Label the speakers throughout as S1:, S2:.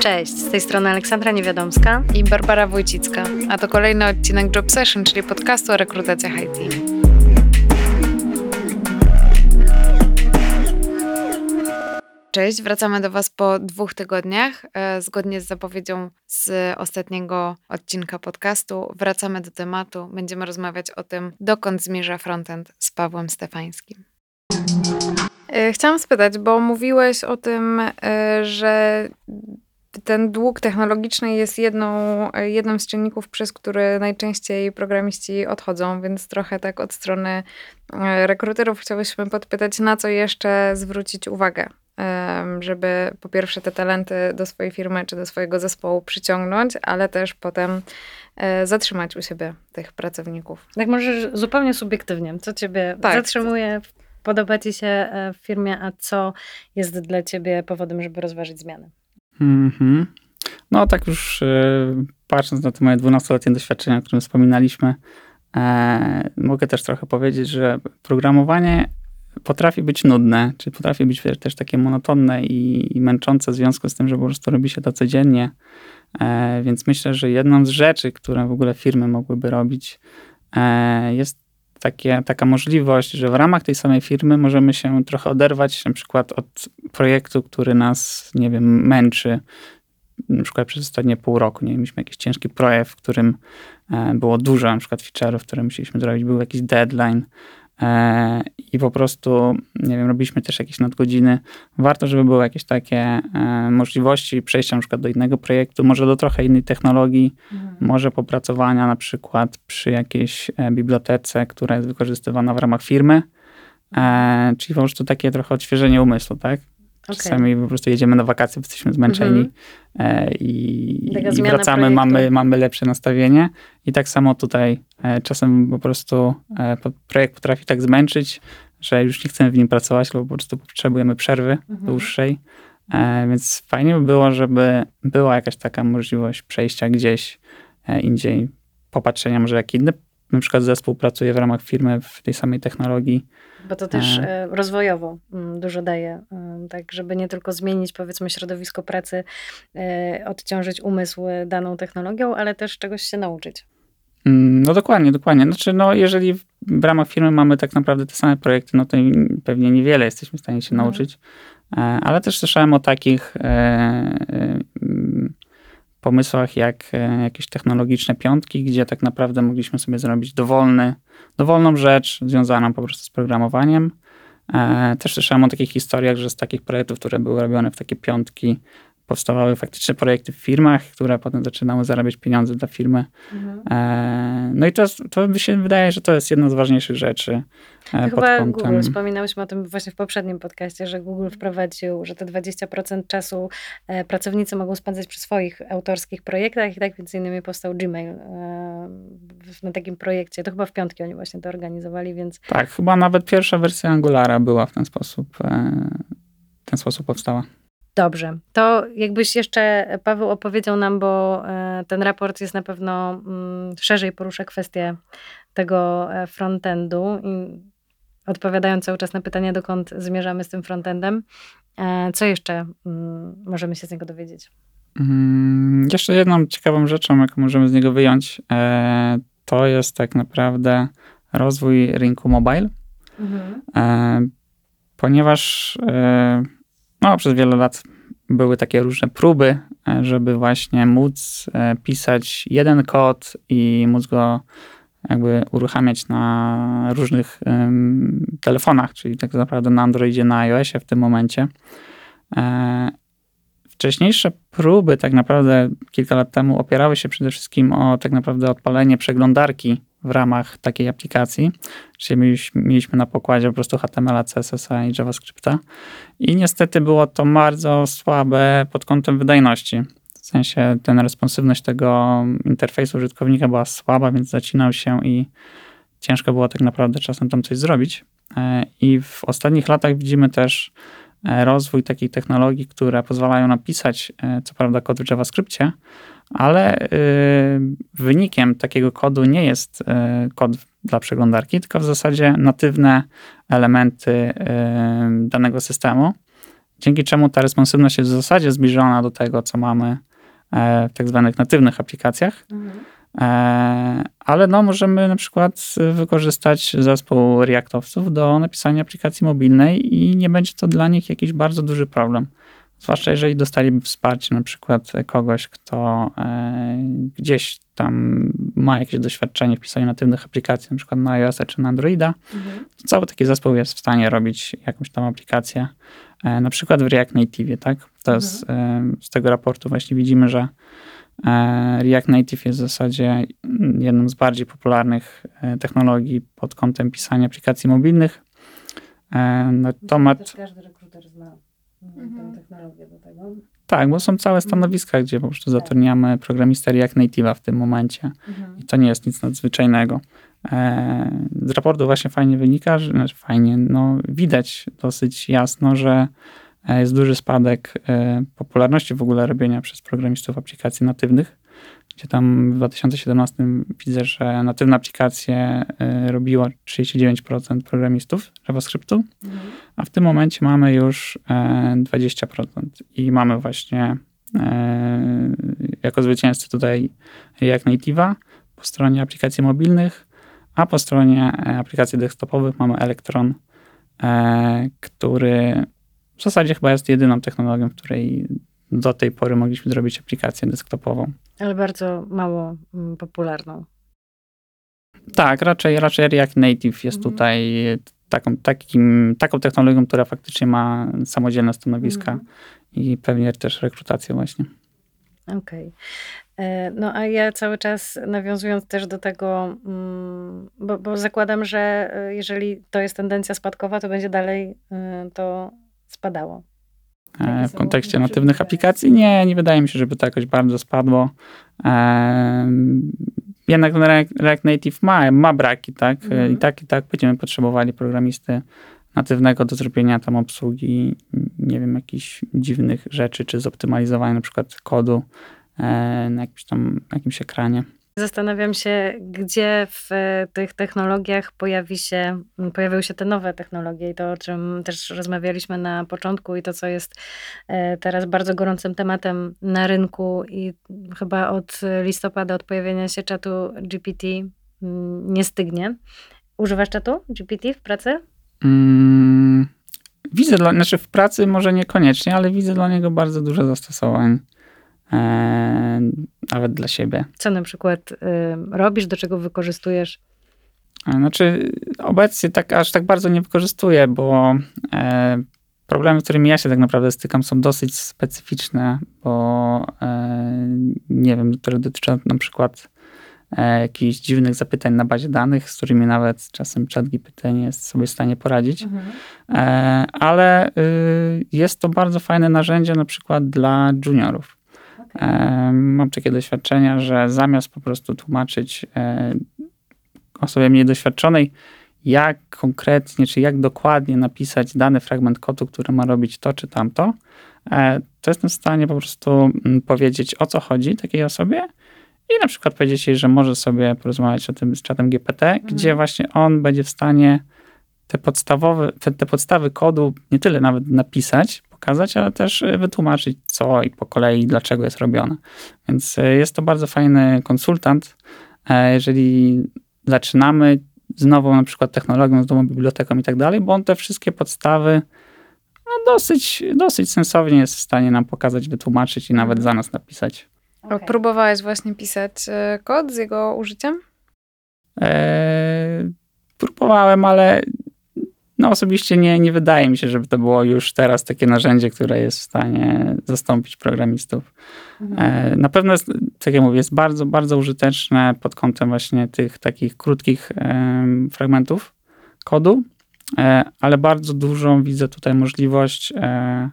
S1: Cześć, z tej strony Aleksandra Niewiadomska
S2: i Barbara Wójcicka, a to kolejny odcinek Job Session, czyli podcastu o rekrutacjach IT. Cześć, wracamy do Was po dwóch tygodniach. E, zgodnie z zapowiedzią z ostatniego odcinka podcastu, wracamy do tematu. Będziemy rozmawiać o tym, dokąd zmierza frontend z Pawłem Stefańskim. E, chciałam spytać, bo mówiłeś o tym, e, że ten dług technologiczny jest jedną, jednym z czynników, przez który najczęściej programiści odchodzą, więc trochę tak od strony rekruterów chciałyśmy podpytać, na co jeszcze zwrócić uwagę żeby po pierwsze te talenty do swojej firmy czy do swojego zespołu przyciągnąć, ale też potem e, zatrzymać u siebie tych pracowników.
S1: Tak może zupełnie subiektywnie, co ciebie tak. zatrzymuje, podoba ci się e, w firmie, a co jest dla ciebie powodem, żeby rozważyć zmiany?
S3: Mm-hmm. No tak już e, patrząc na te moje 12-letnie doświadczenia, o którym wspominaliśmy, e, mogę też trochę powiedzieć, że programowanie potrafi być nudne, czy potrafi być też takie monotonne i, i męczące w związku z tym, że po prostu robi się to codziennie. E, więc myślę, że jedną z rzeczy, które w ogóle firmy mogłyby robić, e, jest takie, taka możliwość, że w ramach tej samej firmy możemy się trochę oderwać na przykład od projektu, który nas, nie wiem, męczy. Na przykład przez ostatnie pół roku, nie mieliśmy jakiś ciężki projekt, w którym e, było dużo na przykład feature'ów, które musieliśmy zrobić, był jakiś deadline, i po prostu, nie wiem, robiliśmy też jakieś nadgodziny. Warto, żeby były jakieś takie e, możliwości przejścia na przykład do innego projektu, może do trochę innej technologii, mhm. może popracowania na przykład przy jakiejś e, bibliotece, która jest wykorzystywana w ramach firmy. Czyli po prostu takie trochę odświeżenie umysłu, tak? Okay. Czasami po prostu jedziemy na wakacje, jesteśmy zmęczeni mm-hmm. i, i, wracamy, mamy, mamy lepsze nastawienie. I tak samo tutaj e, czasem po prostu e, projekt potrafi tak zmęczyć, że już nie chcemy w nim pracować, lub po prostu potrzebujemy przerwy mm-hmm. dłuższej. Więc fajnie by było, żeby była jakaś taka możliwość przejścia gdzieś indziej, popatrzenia może jak inny na przykład zespół pracuje w ramach firmy w tej samej technologii.
S1: Bo to też e... e rozwojowo mm, dużo daje, e, tak żeby nie tylko zmienić powiedzmy środowisko pracy, e, odciążyć umysł daną technologią, ale też czegoś się nauczyć.
S3: Mm, no dokładnie, dokładnie. Znaczy, no, jeżeli w ramach firmy mamy tak naprawdę te same projekty, no to pewnie niewiele jesteśmy w stanie się mhm. nauczyć. Ale też słyszałem o takich pomysłach jak e, jakieś technologiczne piątki, gdzie tak naprawdę mogliśmy sobie zrobić dowolny, dowolną rzecz związaną po prostu z programowaniem. E, też słyszałem o takich historiach, że z takich projektów, które były robione w takie piątki, powstawały faktyczne projekty w firmach, które potem zaczynały zarabiać pieniądze dla firmy. Mhm. E, no i to, to mi się wydaje, że to jest jedna z ważniejszych rzeczy.
S1: E, pod chyba kątem... Google, wspominałyśmy o tym właśnie w poprzednim podcaście, że Google wprowadził, że te 20% czasu e, pracownicy mogą spędzać przy swoich autorskich projektach i tak między innymi powstał Gmail na takim projekcie. To chyba w piątki oni właśnie to organizowali, więc...
S3: Tak, chyba nawet pierwsza wersja Angulara była w ten sposób, w ten sposób powstała.
S1: Dobrze. To jakbyś jeszcze, Paweł, opowiedział nam, bo e, ten raport jest na pewno mm, szerzej porusza kwestię tego e, frontendu i odpowiadając cały czas na pytanie, dokąd zmierzamy z tym frontendem. E, co jeszcze mm, możemy się z niego dowiedzieć?
S3: Hmm, jeszcze jedną ciekawą rzeczą, jaką możemy z niego wyjąć, to jest tak naprawdę rozwój rynku mobile, mhm. ponieważ no, przez wiele lat były takie różne próby, e, żeby właśnie móc e, pisać jeden kod i móc go jakby uruchamiać na różnych um, telefonach, czyli tak naprawdę na Androidzie, na iOSie w tym momencie. E, wcześniejsze próby tak naprawdę kilka lat temu opierały się przede wszystkim o tak naprawdę odpalenie przeglądarki w ramach takiej aplikacji. Czyli mieliśmy, na pokładzie po prostu HTML, CSS i JavaScripta. I niestety było to bardzo słabe pod kątem wydajności. W sensie ten responsywność tego interfejsu użytkownika była słaba, więc zacinał się i ciężko było tak naprawdę czasem tam coś zrobić. E, I w ostatnich latach widzimy też e, rozwój takich technologii, które pozwalają napisać, e, co prawda, kod w JavaScriptie, ale y, wynikiem takiego kodu nie jest y, kod dla przeglądarki, tylko w zasadzie natywne elementy y, danego systemu. dzięki czemu ta responsywność jest w zasadzie zbliżona do tego, co mamy e, w tak zwanych natywnych aplikacjach. E, ale no, możemy na przykład wykorzystać zespół Reactowców do napisania aplikacji mobilnej i nie będzie to dla nich jakiś bardzo duży problem. Zwłaszcza jeżeli dostaliby wsparcie na przykład kogoś, kto e, gdzieś tam ma jakieś doświadczenie w pisaniu natywnych aplikacji, na przykład na iOS czy na Androida,
S1: Mhm.
S3: to cały taki zespół jest w stanie robić jakąś tam aplikację, e, na przykład w React Native, tak? To jest, e, z tego raportu właśnie widzimy, że React Native jest w zasadzie jedną z bardziej popularnych technologii pod kątem pisania aplikacji mobilnych. Natomiast
S1: każdy rekruter zna
S2: Mhm.
S1: technologię do tego.
S3: tak, bo są całe stanowiska, gdzie po prostu zatrudniamy programistę React Native'a w tym momencie. I to nie jest nic nadzwyczajnego. E, Z raportu właśnie fajnie wynika, że znaczy fajnie, no widać dosyć jasno, że e, jest duży spadek e, popularności w ogóle robienia przez programistów aplikacji natywnych, gdzie tam w 2017 widzę, że natywne aplikacje e, robiło 39% programistów JavaScriptu, a w tym momencie mamy już e, 20% i mamy właśnie e, jako zwycięzcy tutaj React Native'a po stronie aplikacji mobilnych, a po stronie e, aplikacji desktopowych mamy Electron, e, który w zasadzie chyba jest jedyną technologią, w której do tej pory mogliśmy zrobić aplikację desktopową.
S1: Ale bardzo mało mm, popularną.
S3: Tak, raczej, raczej React Native jest
S1: Mhm.
S3: tutaj taką, takim, taką technologią, która faktycznie ma samodzielne stanowiska
S1: Mhm.
S3: i pewnie też rekrutację właśnie.
S1: Okej. E, No a ja cały czas nawiązując też do tego, mm, bo, bo zakładam, że e, jeżeli to jest tendencja spadkowa, to będzie dalej e, to spadało.
S3: E, W kontekście natywnych aplikacji nie, nie wydaje mi się, żeby to jakoś bardzo spadło. Jednak ten React Native ma, ma braki, tak?
S1: Mhm.
S3: I tak, i tak będziemy potrzebowali programisty natywnego do zrobienia tam obsługi, nie wiem, jakichś dziwnych rzeczy, czy zoptymalizowania na przykład kodu e, na jakimś tam, na jakimś ekranie.
S1: Zastanawiam się, gdzie w e, tych technologiach pojawi się, m, pojawiły się te nowe technologie i to, o czym też rozmawialiśmy na początku i to, co jest e, teraz bardzo gorącym tematem na rynku i chyba od listopada, od pojawienia się czatu GPT nie stygnie. Używasz czatu GPT w pracy?
S3: Mm, widzę, dla, znaczy w pracy może niekoniecznie, ale widzę dla niego bardzo dużo zastosowań. E, nawet dla siebie.
S1: Co na przykład y, robisz, do czego wykorzystujesz?
S3: E, Znaczy, obecnie tak aż tak bardzo nie wykorzystuję, bo e, problemy, z którymi ja się tak naprawdę stykam, są dosyć specyficzne, bo nie wiem, które dotyczą na przykład jakichś dziwnych zapytań na bazie danych, z którymi nawet czasem ChatGPT nie jest sobie w stanie poradzić. E, ale y, jest to bardzo fajne narzędzie na przykład dla juniorów. Mam takie doświadczenia, że zamiast po prostu tłumaczyć e, osobie mniej doświadczonej, jak konkretnie, czy jak dokładnie napisać dany fragment kodu, który ma robić to czy tamto, e, to jestem w stanie po prostu mm, powiedzieć, o co chodzi takiej osobie i na przykład powiedzieć jej, że może sobie porozmawiać o tym z czatem GPT, gdzie właśnie on będzie w stanie te podstawowe, te, te podstawy kodu nie tyle nawet napisać, pokazać, ale też e, wytłumaczyć co i po kolei dlaczego jest robione. Więc e, jest to bardzo fajny konsultant. E, Jeżeli zaczynamy z nową na przykład technologią, z nową biblioteką i tak dalej, bo on te wszystkie podstawy no, dosyć, dosyć sensownie jest w stanie nam pokazać, wytłumaczyć i nawet za nas napisać.
S2: Okay. Próbowałeś właśnie pisać e, kod z jego użyciem?
S3: Eee, próbowałem, ale no osobiście nie, nie wydaje mi się, żeby to było już teraz takie narzędzie, które jest w stanie zastąpić programistów. E, na pewno jest, tak jak mówię, jest bardzo, bardzo użyteczne pod kątem właśnie tych takich krótkich fragmentów kodu, e, ale bardzo dużą widzę tutaj możliwość e,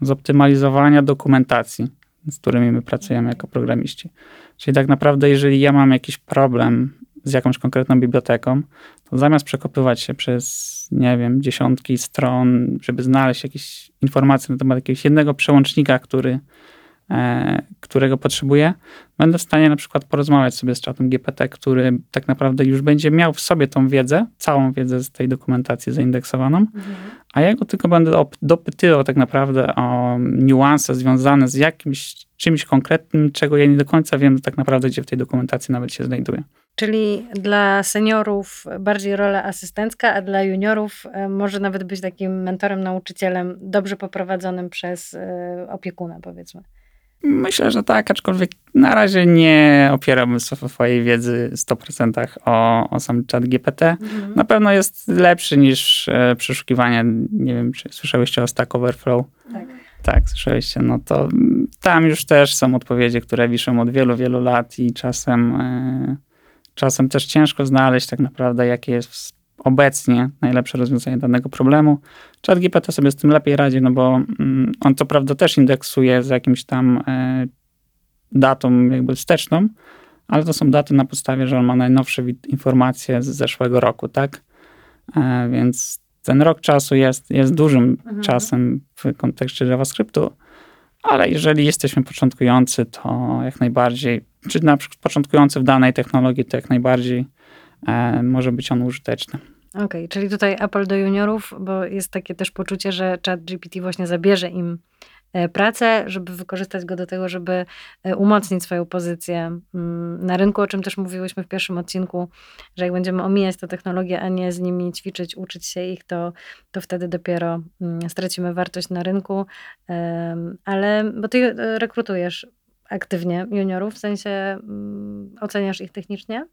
S3: zoptymalizowania dokumentacji, z którymi my pracujemy jako programiści. Czyli tak naprawdę, jeżeli ja mam jakiś problem z jakąś konkretną biblioteką, to zamiast przekopywać się przez, nie wiem, dziesiątki stron, żeby znaleźć jakieś informacje na temat jakiegoś jednego przełącznika, który e, którego potrzebuję, będę w stanie na przykład porozmawiać sobie z czatem GPT, który tak naprawdę już będzie miał w sobie tą wiedzę, całą wiedzę z tej dokumentacji zaindeksowaną,
S1: Mhm.
S3: a ja go tylko będę op- dopytywał tak naprawdę o niuanse związane z jakimś czymś konkretnym, czego ja nie do końca wiem tak naprawdę, gdzie w tej dokumentacji nawet się znajduje.
S1: Czyli dla seniorów bardziej rola asystencka, a dla juniorów e, może nawet być takim mentorem, nauczycielem, dobrze poprowadzonym przez e, opiekuna, powiedzmy.
S3: Myślę, że tak, aczkolwiek na razie nie opierałbym swo- swojej wiedzy w 100% o, o sam chat GPT. Na pewno jest lepszy niż e, przeszukiwanie, nie wiem, czy słyszałyście o Stack Overflow?
S1: Tak.
S3: Tak, słyszeliście, no to mm, tam już też są odpowiedzi, które wiszą od wielu, wielu lat i czasem, e, czasem też ciężko znaleźć tak naprawdę, jakie jest obecnie najlepsze rozwiązanie danego problemu. ChatGPT sobie z tym lepiej radzi, no bo mm, on co prawda też indeksuje z jakimś tam e, datą jakby wsteczną, ale to są daty na podstawie, że on ma najnowsze informacje z zeszłego roku, tak? E, więc ten rok czasu jest, jest dużym
S1: Mhm.
S3: czasem w kontekście JavaScriptu, ale jeżeli jesteśmy początkujący, to jak najbardziej, czy na przykład początkujący w danej technologii, to jak najbardziej e, może być on użyteczny.
S1: Okej, czyli tutaj apel do juniorów, bo jest takie też poczucie, że chat GPT właśnie zabierze im e, pracę, żeby wykorzystać go do tego, żeby e, umocnić swoją pozycję mm, na rynku, o czym też mówiłyśmy w pierwszym odcinku, że jak będziemy omijać tę technologię, a nie z nimi ćwiczyć, uczyć się ich, to, to wtedy dopiero mm, stracimy wartość na rynku. Ale, bo ty e, rekrutujesz aktywnie juniorów, w sensie mm, oceniasz ich technicznie?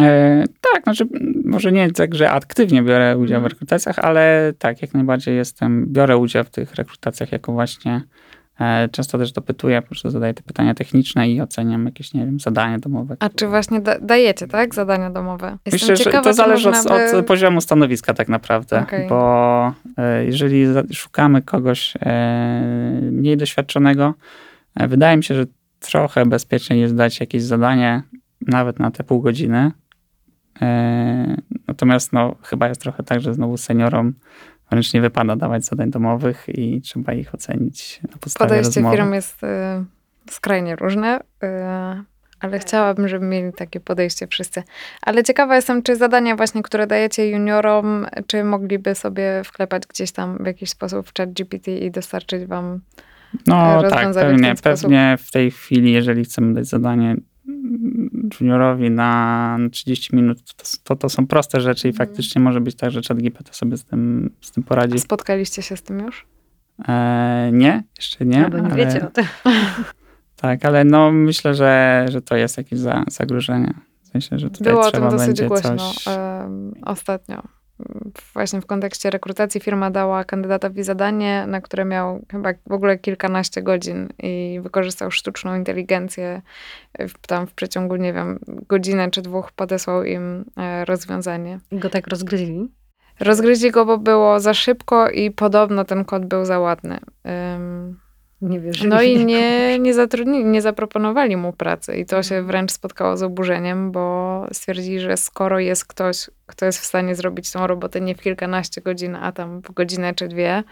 S3: E, tak, znaczy może nie tak, że aktywnie biorę udział w
S1: Mhm.
S3: rekrutacjach, ale tak, jak najbardziej jestem, biorę udział w tych rekrutacjach jako właśnie e, często też dopytuję, po prostu zadaję te pytania techniczne i oceniam jakieś, nie wiem, zadanie domowe.
S2: A czy właśnie da- dajecie, tak? Zadania domowe? Jestem
S3: Myślę, że
S2: ciekawa,
S3: to
S2: czy
S3: zależy od,
S2: by-
S3: od poziomu stanowiska tak naprawdę,
S2: Okej.
S3: bo e, jeżeli szukamy kogoś e, mniej doświadczonego, wydaje mi się, że trochę bezpieczniej jest dać jakieś zadanie nawet na te pół godziny. E, Natomiast no, chyba jest trochę tak, że znowu seniorom wręcz nie wypada dawać zadań domowych i trzeba ich ocenić na podstawie
S2: Podejście
S3: rozmowy.
S2: firm jest y, skrajnie różne, y, ale chciałabym, żeby mieli takie podejście wszyscy. Ale ciekawa jestem, czy zadania właśnie, które dajecie juniorom, czy mogliby sobie wklepać gdzieś tam w jakiś sposób w chat GPT i dostarczyć wam
S3: No tak,
S2: rozwiązać w
S3: pewnie, pewnie w tej chwili, jeżeli chcemy dać zadanie juniorowi na 30 minut, to, to, to są proste rzeczy i
S2: Mhm.
S3: faktycznie może być tak, że ChatGPT sobie z tym, z tym poradzi.
S2: Spotkaliście się z tym już?
S3: E, nie, jeszcze nie.
S1: No bo nie
S3: ale,
S1: wiecie o tym.
S3: Tak, ale no myślę, że, że to jest jakieś za, zagrożenie. W sensie, że tutaj
S2: Było o tym
S3: trzeba
S2: dosyć
S3: będzie
S2: głośno
S3: coś...
S2: ostatnio. Właśnie w kontekście rekrutacji firma dała kandydatowi zadanie, na które miał chyba w ogóle kilkanaście godzin i wykorzystał sztuczną inteligencję. W, tam w przeciągu, nie wiem, godzinę czy dwóch podesłał im e, rozwiązanie.
S1: I go tak rozgryźli.
S2: Rozgryźli go, bo było za szybko i podobno ten kod był za ładny. Ym,
S1: Nie wierzyli.
S2: no i nie, nie zatrudnili, nie zaproponowali mu pracy. I to się wręcz spotkało z oburzeniem, bo stwierdzili, że skoro jest ktoś, kto jest w stanie zrobić tą robotę nie w kilkanaście godzin, a tam w godzinę czy dwie,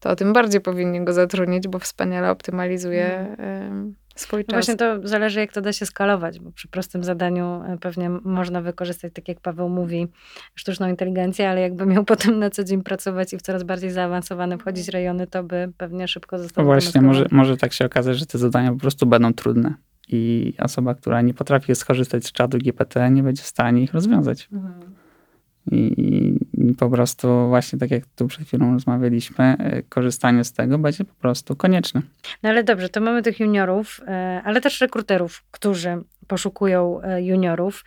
S2: to tym bardziej powinni go zatrudnić, bo wspaniale optymalizuje ym, swój
S1: No
S2: czas.
S1: Właśnie to zależy, jak to da się skalować, bo przy prostym zadaniu e, pewnie można wykorzystać, tak jak Paweł mówi, sztuczną inteligencję, ale jakby miał potem na co dzień pracować i w coraz bardziej zaawansowane wchodzić rejony, to by pewnie szybko
S3: No
S1: został
S3: właśnie,
S1: zdemaskowany.
S3: może, może tak się okazać, że te zadania po prostu będą trudne i osoba, która nie potrafi skorzystać z czatu GPT, nie będzie w stanie ich rozwiązać.
S1: Mhm.
S3: I po prostu właśnie tak jak tu przed chwilą rozmawialiśmy, e, korzystanie z tego będzie po prostu konieczne.
S1: No ale dobrze, to mamy tych juniorów, e, ale też rekruterów, którzy poszukują e, juniorów.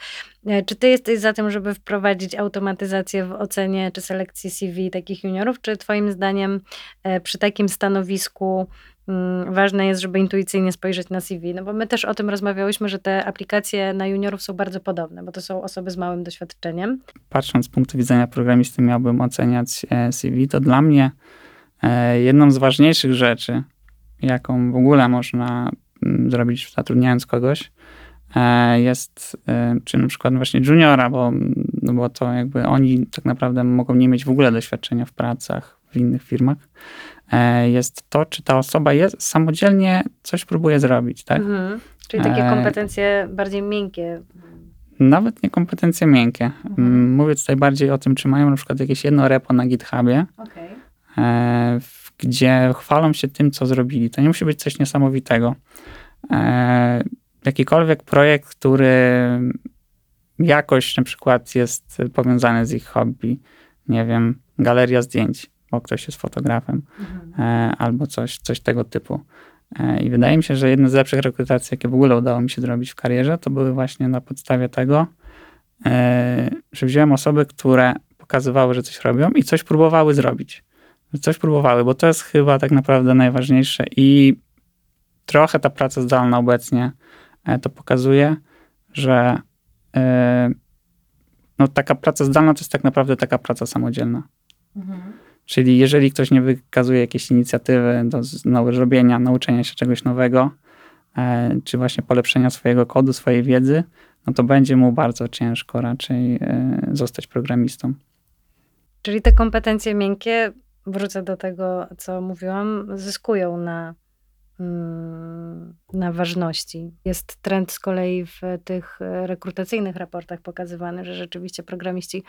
S1: Czy ty jesteś za tym, żeby wprowadzić automatyzację w ocenie czy selekcji CV takich juniorów, czy twoim zdaniem przy takim stanowisku ważne jest, żeby intuicyjnie spojrzeć na CV? No bo my też o tym rozmawiałyśmy, że te aplikacje na juniorów są bardzo podobne, bo to są osoby z małym doświadczeniem.
S3: Patrząc z punktu widzenia programisty, miałbym oceniać e, CV, to dla mnie e, jedną z ważniejszych rzeczy, jaką w ogóle można mm, zrobić zatrudniając kogoś, e, jest, czy na przykład właśnie juniora, bo, no bo to jakby oni tak naprawdę mogą nie mieć w ogóle doświadczenia w pracach w innych firmach, e, jest to, czy ta osoba jest, samodzielnie coś próbuje zrobić, tak?
S1: Mhm. Czyli takie
S3: E,
S1: kompetencje bardziej miękkie.
S3: Nawet nie kompetencje miękkie.
S1: Mhm.
S3: Mówię tutaj bardziej o tym, czy mają na przykład jakieś jedno repo na GitHubie,
S1: Okej.
S3: e, gdzie chwalą się tym, co zrobili. To nie musi być coś niesamowitego. Jakikolwiek projekt, który jakoś na przykład jest powiązany z ich hobby, nie wiem, galeria zdjęć, bo ktoś jest fotografem,
S1: Mhm.
S3: e, albo coś, coś tego typu. E, I wydaje mi się, że jedne z lepszych rekrutacji, jakie w ogóle udało mi się zrobić w karierze, to były właśnie na podstawie tego, e, że wziąłem osoby, które pokazywały, że coś robią i coś próbowały zrobić. Że coś próbowały, bo to jest chyba tak naprawdę najważniejsze i trochę ta praca zdalna obecnie to pokazuje, że no, taka praca zdalna to jest tak naprawdę taka praca samodzielna.
S1: Mhm.
S3: Czyli jeżeli ktoś nie wykazuje jakiejś inicjatywy do no, robienia, nauczenia się czegoś nowego, e, czy właśnie polepszenia swojego kodu, swojej wiedzy, no to będzie mu bardzo ciężko raczej e, zostać programistą.
S1: Czyli te kompetencje miękkie, wrócę do tego, co mówiłam, zyskują na, na ważności. Jest trend z kolei w tych e, rekrutacyjnych raportach pokazywany, że rzeczywiście programiści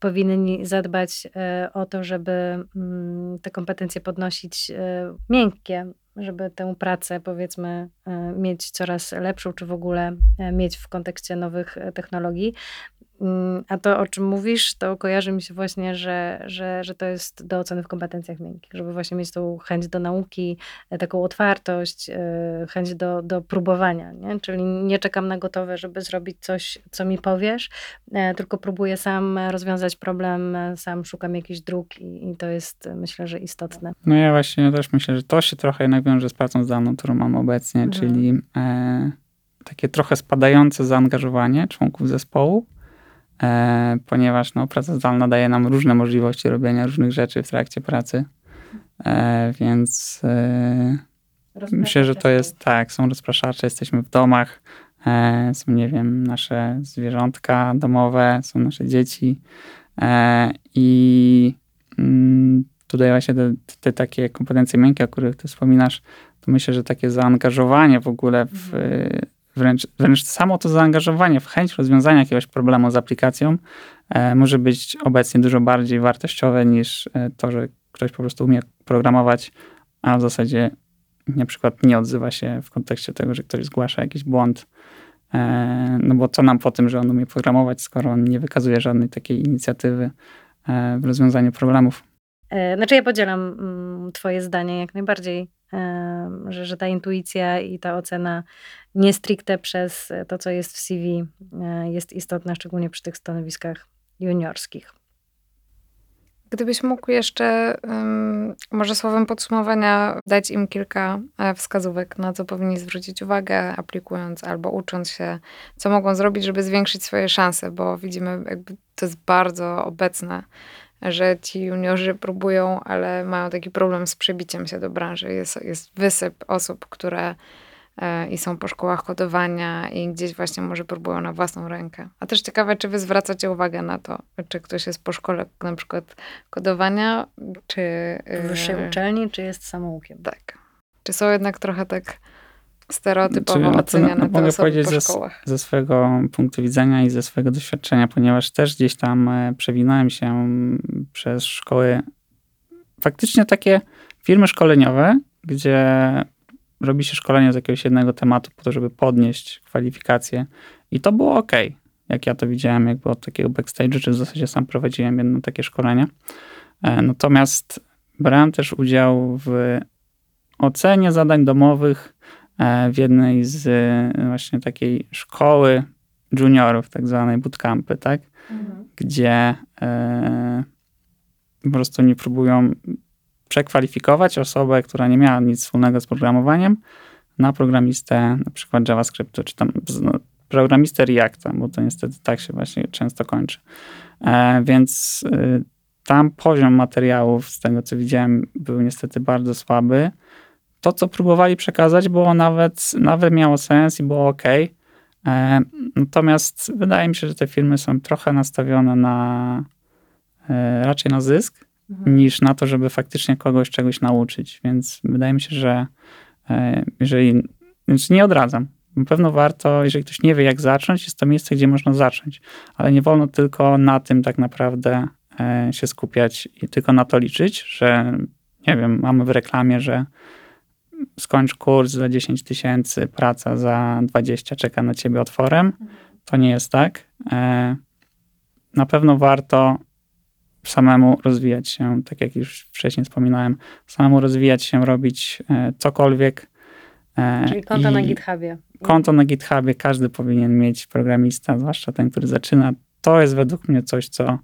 S1: powinni zadbać e, o to, żeby mm, te kompetencje podnosić e, miękkie, żeby tę pracę powiedzmy mieć coraz lepszą, czy w ogóle mieć w kontekście nowych technologii. Mm, A to, o czym mówisz, to kojarzy mi się właśnie, że, że, że to jest do oceny w kompetencjach miękkich, żeby właśnie mieć tą chęć do nauki, e, taką otwartość, e, chęć do, do próbowania, nie? Czyli nie czekam na gotowe, żeby zrobić coś, co mi powiesz, e, tylko próbuję sam rozwiązać problem, sam szukam jakichś dróg i, i to jest, myślę, że istotne.
S3: No ja właśnie też myślę, że to się trochę jednak wiąże z pracą zdalną, którą mam obecnie,
S1: Mhm.
S3: czyli e, takie trochę spadające zaangażowanie członków zespołu, ponieważ no, praca zdalna daje nam różne możliwości robienia różnych rzeczy w trakcie pracy. E, więc e, myślę, że to jest tak, są rozpraszacze, jesteśmy w domach, e, są, nie wiem, nasze zwierzątka domowe, są nasze dzieci e, i mm, tutaj właśnie te, te takie kompetencje miękkie, o których ty wspominasz, to myślę, że takie zaangażowanie w ogóle w, wręcz, wręcz samo to zaangażowanie w chęć rozwiązania jakiegoś problemu z aplikacją e, może być obecnie dużo bardziej wartościowe niż e, to, że ktoś po prostu umie programować, a w zasadzie na przykład nie odzywa się w kontekście tego, że ktoś zgłasza jakiś błąd. E, no bo co nam po tym, że on umie programować, skoro on nie wykazuje żadnej takiej inicjatywy e, w rozwiązaniu problemów.
S1: E, Znaczy ja podzielam mm, twoje zdanie jak najbardziej, że, że ta intuicja i ta ocena nie stricte przez to, co jest w CV e, jest istotna, szczególnie przy tych stanowiskach juniorskich.
S2: Gdybyś mógł jeszcze może słowem podsumowania dać im kilka e, wskazówek, na co powinni zwrócić uwagę, aplikując albo ucząc się, co mogą zrobić, żeby zwiększyć swoje szanse, bo widzimy, jakby to jest bardzo obecne, że ci juniorzy próbują, ale mają taki problem z przebiciem się do branży. Jest, jest wysyp osób, które e, i są po szkołach kodowania i gdzieś właśnie może próbują na własną rękę. A też ciekawe, czy wy zwracacie uwagę na to, czy ktoś jest po szkole na przykład kodowania, czy...
S1: W wyższej
S2: e,
S1: uczelni, czy jest samoukiem?
S2: Tak. Czy są jednak trochę tak stereotypowo
S3: Czy- no
S2: oceniane
S3: no, mogę powiedzieć,
S2: szkołach?
S3: ze swojego punktu widzenia i ze swojego doświadczenia, ponieważ też gdzieś tam e, przewinąłem się przez szkoły, faktycznie takie firmy szkoleniowe, gdzie robi się szkolenie z jakiegoś jednego tematu po to, żeby podnieść kwalifikacje i to było ok. Jak ja to widziałem jakby od takiego backstage'u, czy w zasadzie sam prowadziłem jedno takie szkolenie. E, Natomiast brałem też udział w ocenie zadań domowych w jednej z e, właśnie takiej szkoły juniorów, tak zwanej bootcampy, tak? Gdzie e, po prostu nie próbują przekwalifikować osobę, która nie miała nic wspólnego z programowaniem, na programistę na przykład JavaScriptu, czy tam no, programistę Reacta, bo to niestety tak się właśnie często kończy. E, więc y, tam poziom materiałów, z tego co widziałem, był niestety bardzo słaby. To, co próbowali przekazać, było nawet, nawet miało sens i było ok. E, natomiast wydaje mi się, że te filmy są trochę nastawione na e, raczej na zysk
S1: Mhm.
S3: niż na to, żeby faktycznie kogoś czegoś nauczyć. Więc wydaje mi się, że e, jeżeli, więc nie odradzam. Na pewno warto, jeżeli ktoś nie wie, jak zacząć, jest to miejsce, gdzie można zacząć, ale nie wolno tylko na tym tak naprawdę się skupiać i tylko na to liczyć, że nie wiem, mamy w reklamie, że skończ kurs za 10 tysięcy, praca za 20 czeka na ciebie otworem. To nie jest tak. E, Na pewno warto samemu rozwijać się, tak jak już wcześniej wspominałem, samemu rozwijać się, robić e, cokolwiek. e,
S1: Czyli konto na
S3: i
S1: GitHubie.
S3: Konto na GitHubie każdy powinien mieć, programista, zwłaszcza ten, który zaczyna. To jest według mnie coś, co,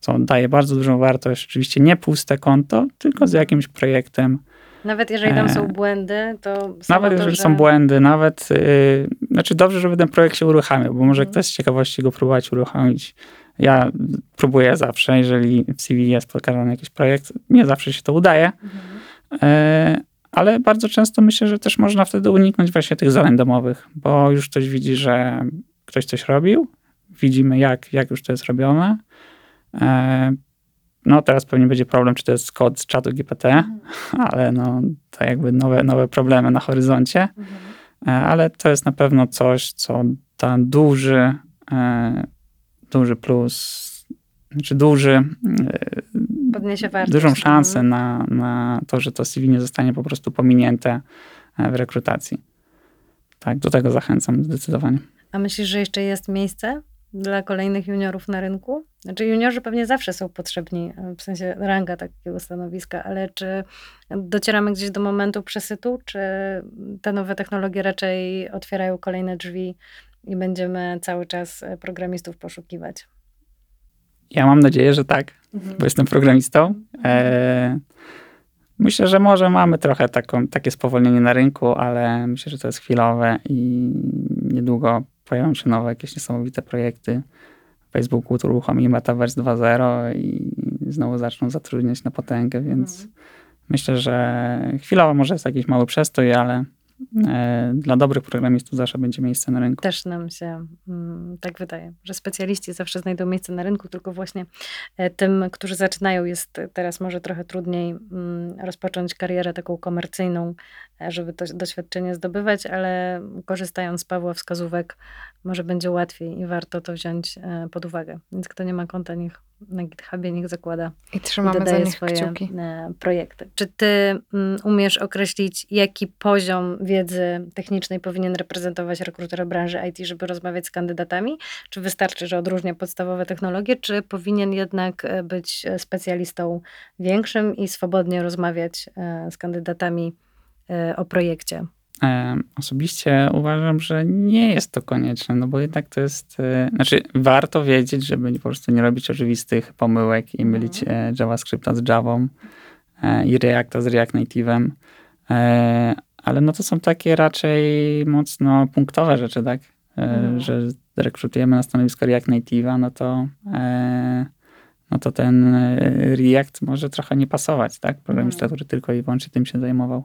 S3: co daje bardzo dużą wartość. Oczywiście nie puste konto, tylko z jakimś projektem.
S1: Nawet jeżeli tam są
S3: E,
S1: błędy, to
S3: Nawet jeżeli
S1: że...
S3: są błędy, nawet, yy, znaczy dobrze, żeby ten projekt się uruchamiał, bo może
S1: Mhm.
S3: ktoś z ciekawości go próbować uruchomić. Ja próbuję zawsze, jeżeli w CV jest pokazany jakiś projekt, nie zawsze się to udaje,
S1: Mhm.
S3: e, ale bardzo często myślę, że też można wtedy uniknąć właśnie tych zadań domowych, bo już ktoś widzi, że ktoś coś robił, widzimy jak, jak już to jest robione. No teraz pewnie będzie problem, czy to jest kod z czatu GPT,
S1: Mhm.
S3: ale no to jakby nowe, nowe problemy na horyzoncie.
S1: Mhm.
S3: E, ale to jest na pewno coś, co da duży, e, duży plus, znaczy duży, e, dużą szansę
S1: Mhm.
S3: na, na to, że to CV nie zostanie po prostu pominięte w rekrutacji. Tak, do tego zachęcam zdecydowanie.
S1: A myślisz, że jeszcze jest miejsce dla kolejnych juniorów na rynku? Znaczy juniorzy pewnie zawsze są potrzebni, e, w sensie ranga takiego stanowiska, ale czy docieramy gdzieś do momentu przesytu, czy te nowe technologie raczej otwierają kolejne drzwi i będziemy cały czas e, programistów poszukiwać?
S3: Ja mam nadzieję, że tak,
S1: Mhm.
S3: bo jestem programistą. E, myślę, że może mamy trochę taką, takie spowolnienie na rynku, ale myślę, że to jest chwilowe i niedługo pojawią się nowe, jakieś niesamowite projekty. Facebook uruchomi Metaverse 2.0 i znowu zaczną zatrudniać na potęgę, więc
S1: Mhm.
S3: myślę, że chwilowo może jest jakiś mały przestój, ale e, dla dobrych programistów zawsze będzie miejsce na rynku.
S1: Też nam się mm, tak wydaje, że specjaliści zawsze znajdą miejsce na rynku, tylko właśnie e, tym, którzy zaczynają, jest teraz może trochę trudniej mm, rozpocząć karierę taką komercyjną, żeby to doświadczenie zdobywać, ale korzystając z Pawła wskazówek, może będzie łatwiej i warto to wziąć e, pod uwagę. Więc kto nie ma konta, niech na GitHubie niech zakłada
S2: I trzymamy za nich
S1: swoje
S2: kciuki.
S1: e, projekty. Czy ty mm, umiesz określić, jaki poziom wiedzy technicznej powinien reprezentować rekruter branży IT, żeby rozmawiać z kandydatami? Czy wystarczy, że odróżnia podstawowe technologie, czy powinien jednak e, być specjalistą większym i swobodnie rozmawiać z kandydatami o projekcie?
S3: E, Osobiście uważam, że nie jest to konieczne, no bo jednak to jest, e, znaczy warto wiedzieć, żeby po prostu nie robić oczywistych pomyłek i
S1: Mhm.
S3: mylić e, JavaScripta z Javą e, i Reacta z React Native'em, E, ale no to są takie raczej mocno punktowe rzeczy, tak? E,
S1: Mhm.
S3: Że rekrutujemy na stanowisko React Native'a, no to e, no to ten e, React może trochę nie pasować, tak? Programista,
S1: Mhm.
S3: który tylko i wyłącznie tym się zajmował.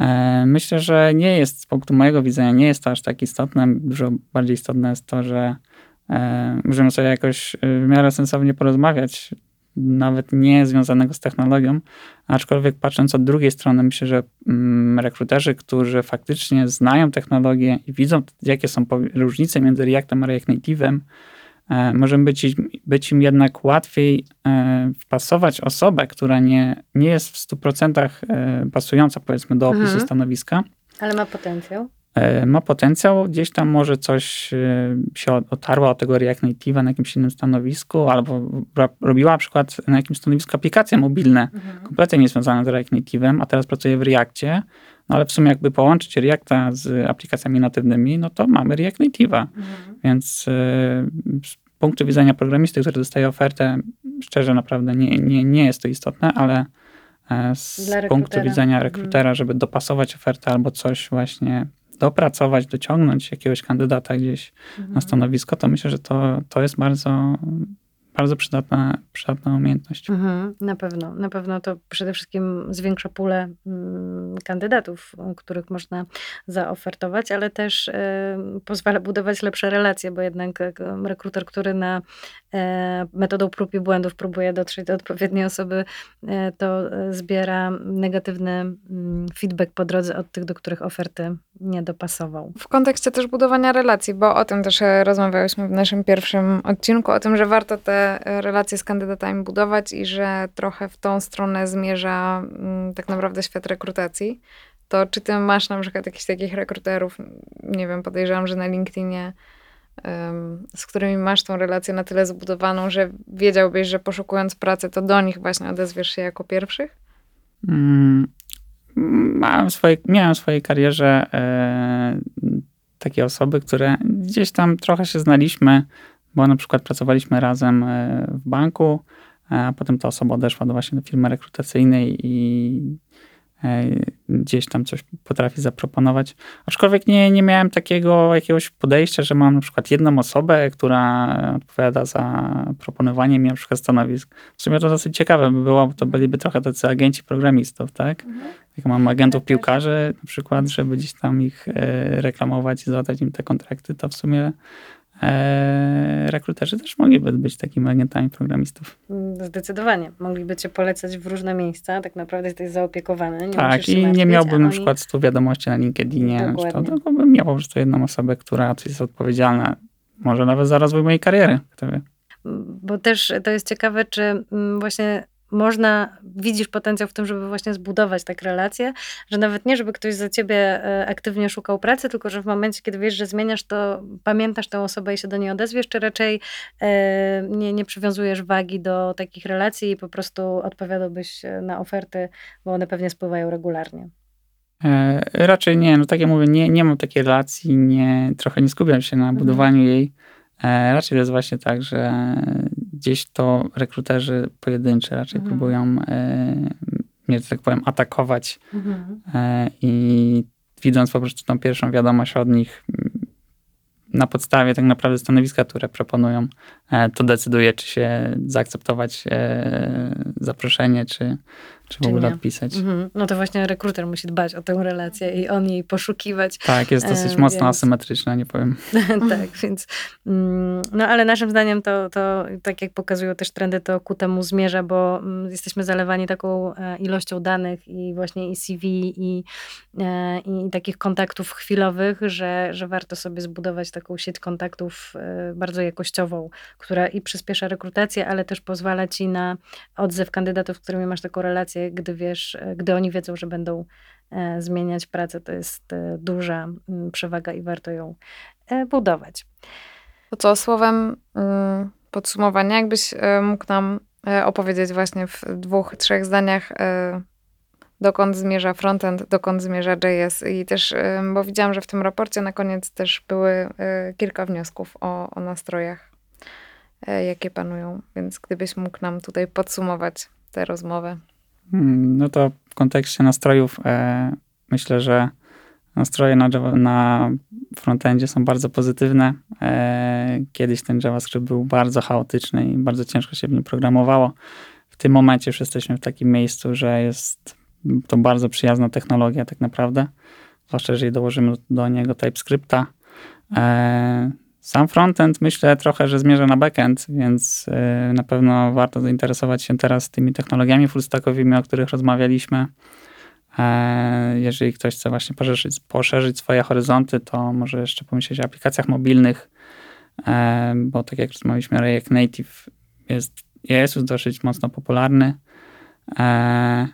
S3: E, Myślę, że nie jest, z punktu mojego widzenia, nie jest to aż tak istotne. Dużo bardziej istotne jest to, że e, możemy sobie jakoś e, w miarę sensownie porozmawiać, nawet nie związanego z technologią, aczkolwiek patrząc od drugiej strony, myślę, że mm, rekruterzy, którzy faktycznie znają technologię i widzą, jakie są różnice między Reactem a React Native'em, może być, im- być im jednak łatwiej e, wpasować osobę, która nie, nie jest w 100% e, pasująca powiedzmy do opisu
S1: Mhm.
S3: stanowiska,
S1: Ale ma potencjał.
S3: e, ma potencjał, gdzieś tam może coś e, się otarła od tego React Native'a na jakimś innym stanowisku, albo ro- robiła na przykład na jakimś stanowisku aplikacje mobilne, kompletnie niezwiązane z React Native'em, a teraz pracuje w Reactie, no ale w sumie jakby połączyć Reacta z aplikacjami natywnymi, no to mamy React Native'a. Więc e, z punktu widzenia programisty, który dostaje ofertę, szczerze naprawdę nie, nie, nie jest to istotne, ale e, z punktu
S1: rekrutera.
S3: widzenia
S1: Mhm.
S3: rekrutera, żeby dopasować ofertę albo coś właśnie dopracować, dociągnąć jakiegoś kandydata gdzieś
S1: Mhm.
S3: na stanowisko, to myślę, że to, to jest bardzo, bardzo przydatna, przydatna umiejętność.
S1: Mhm, na pewno. Na pewno to przede wszystkim zwiększa pulę mm, kandydatów, których można zaofertować, ale też y, pozwala budować lepsze relacje, bo jednak y, rekruter, który na y, metodą prób i błędów próbuje dotrzeć do odpowiedniej osoby, to zbiera negatywny mm, feedback po drodze od tych, do których oferty nie dopasował.
S2: W kontekście też budowania relacji, bo o tym też rozmawiałyśmy w naszym pierwszym odcinku, o tym, że warto te relacje z kandydatami budować i że trochę w tą stronę zmierza mm, tak naprawdę świat rekrutacji. To czy ty masz na przykład jakichś takich rekruterów, nie wiem, podejrzewam, że na LinkedInie, z którymi masz tą relację na tyle zbudowaną, że wiedziałbyś, że poszukując pracy, to do nich właśnie odezwiesz się jako pierwszych?
S3: Mm, miałem, swoje, miałem w swojej karierze e, takie osoby, które gdzieś tam trochę się znaliśmy, bo na przykład pracowaliśmy razem e, w banku, a potem ta osoba odeszła do właśnie do firmy rekrutacyjnej i e, gdzieś tam coś potrafi zaproponować. Aczkolwiek nie, nie miałem takiego jakiegoś podejścia, że mam na przykład jedną osobę, która odpowiada za proponowanie mi na przykład stanowisk. W sumie to dosyć ciekawe by było, bo to byliby trochę tacy agenci programistów, tak? Mhm. Jak mam agentów piłkarzy na przykład, żeby gdzieś tam ich e, reklamować i załatwiać im te kontrakty, to w sumie e, rekruterzy też mogliby być takimi agentami programistów.
S1: Zdecydowanie. Mogliby cię polecać w różne miejsca. Tak naprawdę jesteś zaopiekowany. Nie
S3: tak, i nie miałbym na przykład 100 wiadomości na LinkedInie, to, tylko bym miał po prostu jedną osobę, która jest odpowiedzialna może nawet za rozwój mojej kariery. Kto wie.
S1: Bo też to jest ciekawe, czy mm, właśnie można, widzisz potencjał w tym, żeby właśnie zbudować tak relacje, że nawet nie, żeby ktoś za ciebie e, aktywnie szukał pracy, tylko że w momencie, kiedy wiesz, że zmieniasz, to pamiętasz tę osobę i się do niej odezwiesz, czy raczej e, nie, nie przywiązujesz wagi do takich relacji i po prostu odpowiadałbyś e, na oferty, bo one pewnie spływają regularnie.
S3: Raczej nie, no tak jak mówię, nie, nie mam takiej relacji, nie, trochę nie skupiam się na mhm. budowaniu mhm. jej. Raczej to jest właśnie tak, że gdzieś to rekruterzy pojedynczy raczej mhm. próbują e, mnie, tak powiem, atakować mhm. e, i widząc po prostu tą pierwszą wiadomość od nich na podstawie tak naprawdę stanowiska, które proponują, e, to decyduje, czy się zaakceptować e, zaproszenie, czy, czy w ogóle odpisać. Mhm.
S1: No to właśnie rekruter musi dbać o tę relację i on jej poszukiwać.
S3: Tak, jest dosyć e, mocno więc... asymetryczna, nie powiem.
S1: tak, więc mm, no ale naszym zdaniem to, to, tak jak pokazują też trendy, to ku temu zmierza, bo mm, jesteśmy zalewani taką e, ilością danych i właśnie i CV i, e, i takich kontaktów chwilowych, że, że warto sobie zbudować taką sieć kontaktów bardzo jakościową, która i przyspiesza rekrutację, ale też pozwala ci na odzew kandydatów, z którymi masz taką relację gdy wiesz, gdy oni wiedzą, że będą e, zmieniać pracę, to jest e, duża przewaga i warto ją e, budować.
S2: To co, słowem mm, podsumowania, jakbyś mógł nam opowiedzieć właśnie w dwóch, trzech zdaniach, dokąd zmierza frontend, dokąd zmierza JS i też, bo widziałam, że w tym raporcie na koniec też były kilka wniosków o, o nastrojach, jakie panują, więc gdybyś mógł nam tutaj podsumować tę rozmowę.
S3: Hmm, no to w kontekście nastrojów e, myślę, że nastroje na, na frontendzie są bardzo pozytywne. E, kiedyś ten JavaScript był bardzo chaotyczny i bardzo ciężko się w nim programowało. W tym momencie już jesteśmy w takim miejscu, że jest to bardzo przyjazna technologia tak naprawdę. Zwłaszcza jeżeli dołożymy do niego TypeScripta. Sam frontend myślę trochę, że zmierza na backend, więc y, na pewno warto zainteresować się teraz tymi technologiami fullstackowymi, o których rozmawialiśmy. E, jeżeli ktoś chce właśnie poszerzyć, poszerzyć swoje horyzonty, to może jeszcze pomyśleć o aplikacjach mobilnych, e, bo tak jak rozmawialiśmy, React Native jest, jest już dosyć mocno popularny. E,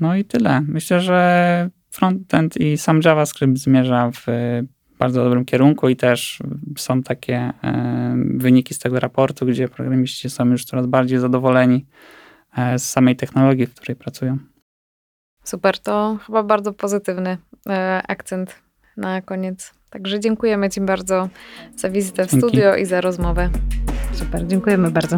S3: no i tyle. Myślę, że frontend i sam JavaScript zmierza w bardzo dobrym kierunku i też są takie e, wyniki z tego raportu, gdzie programiści są już coraz bardziej zadowoleni e, z samej technologii, w której pracują.
S2: Super, to chyba bardzo pozytywny e, akcent na koniec. Także dziękujemy Ci bardzo za wizytę w Dzięki. studio i za rozmowę.
S1: Super, dziękujemy bardzo.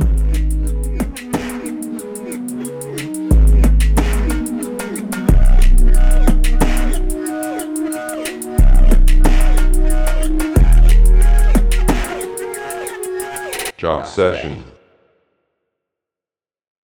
S4: Jump session.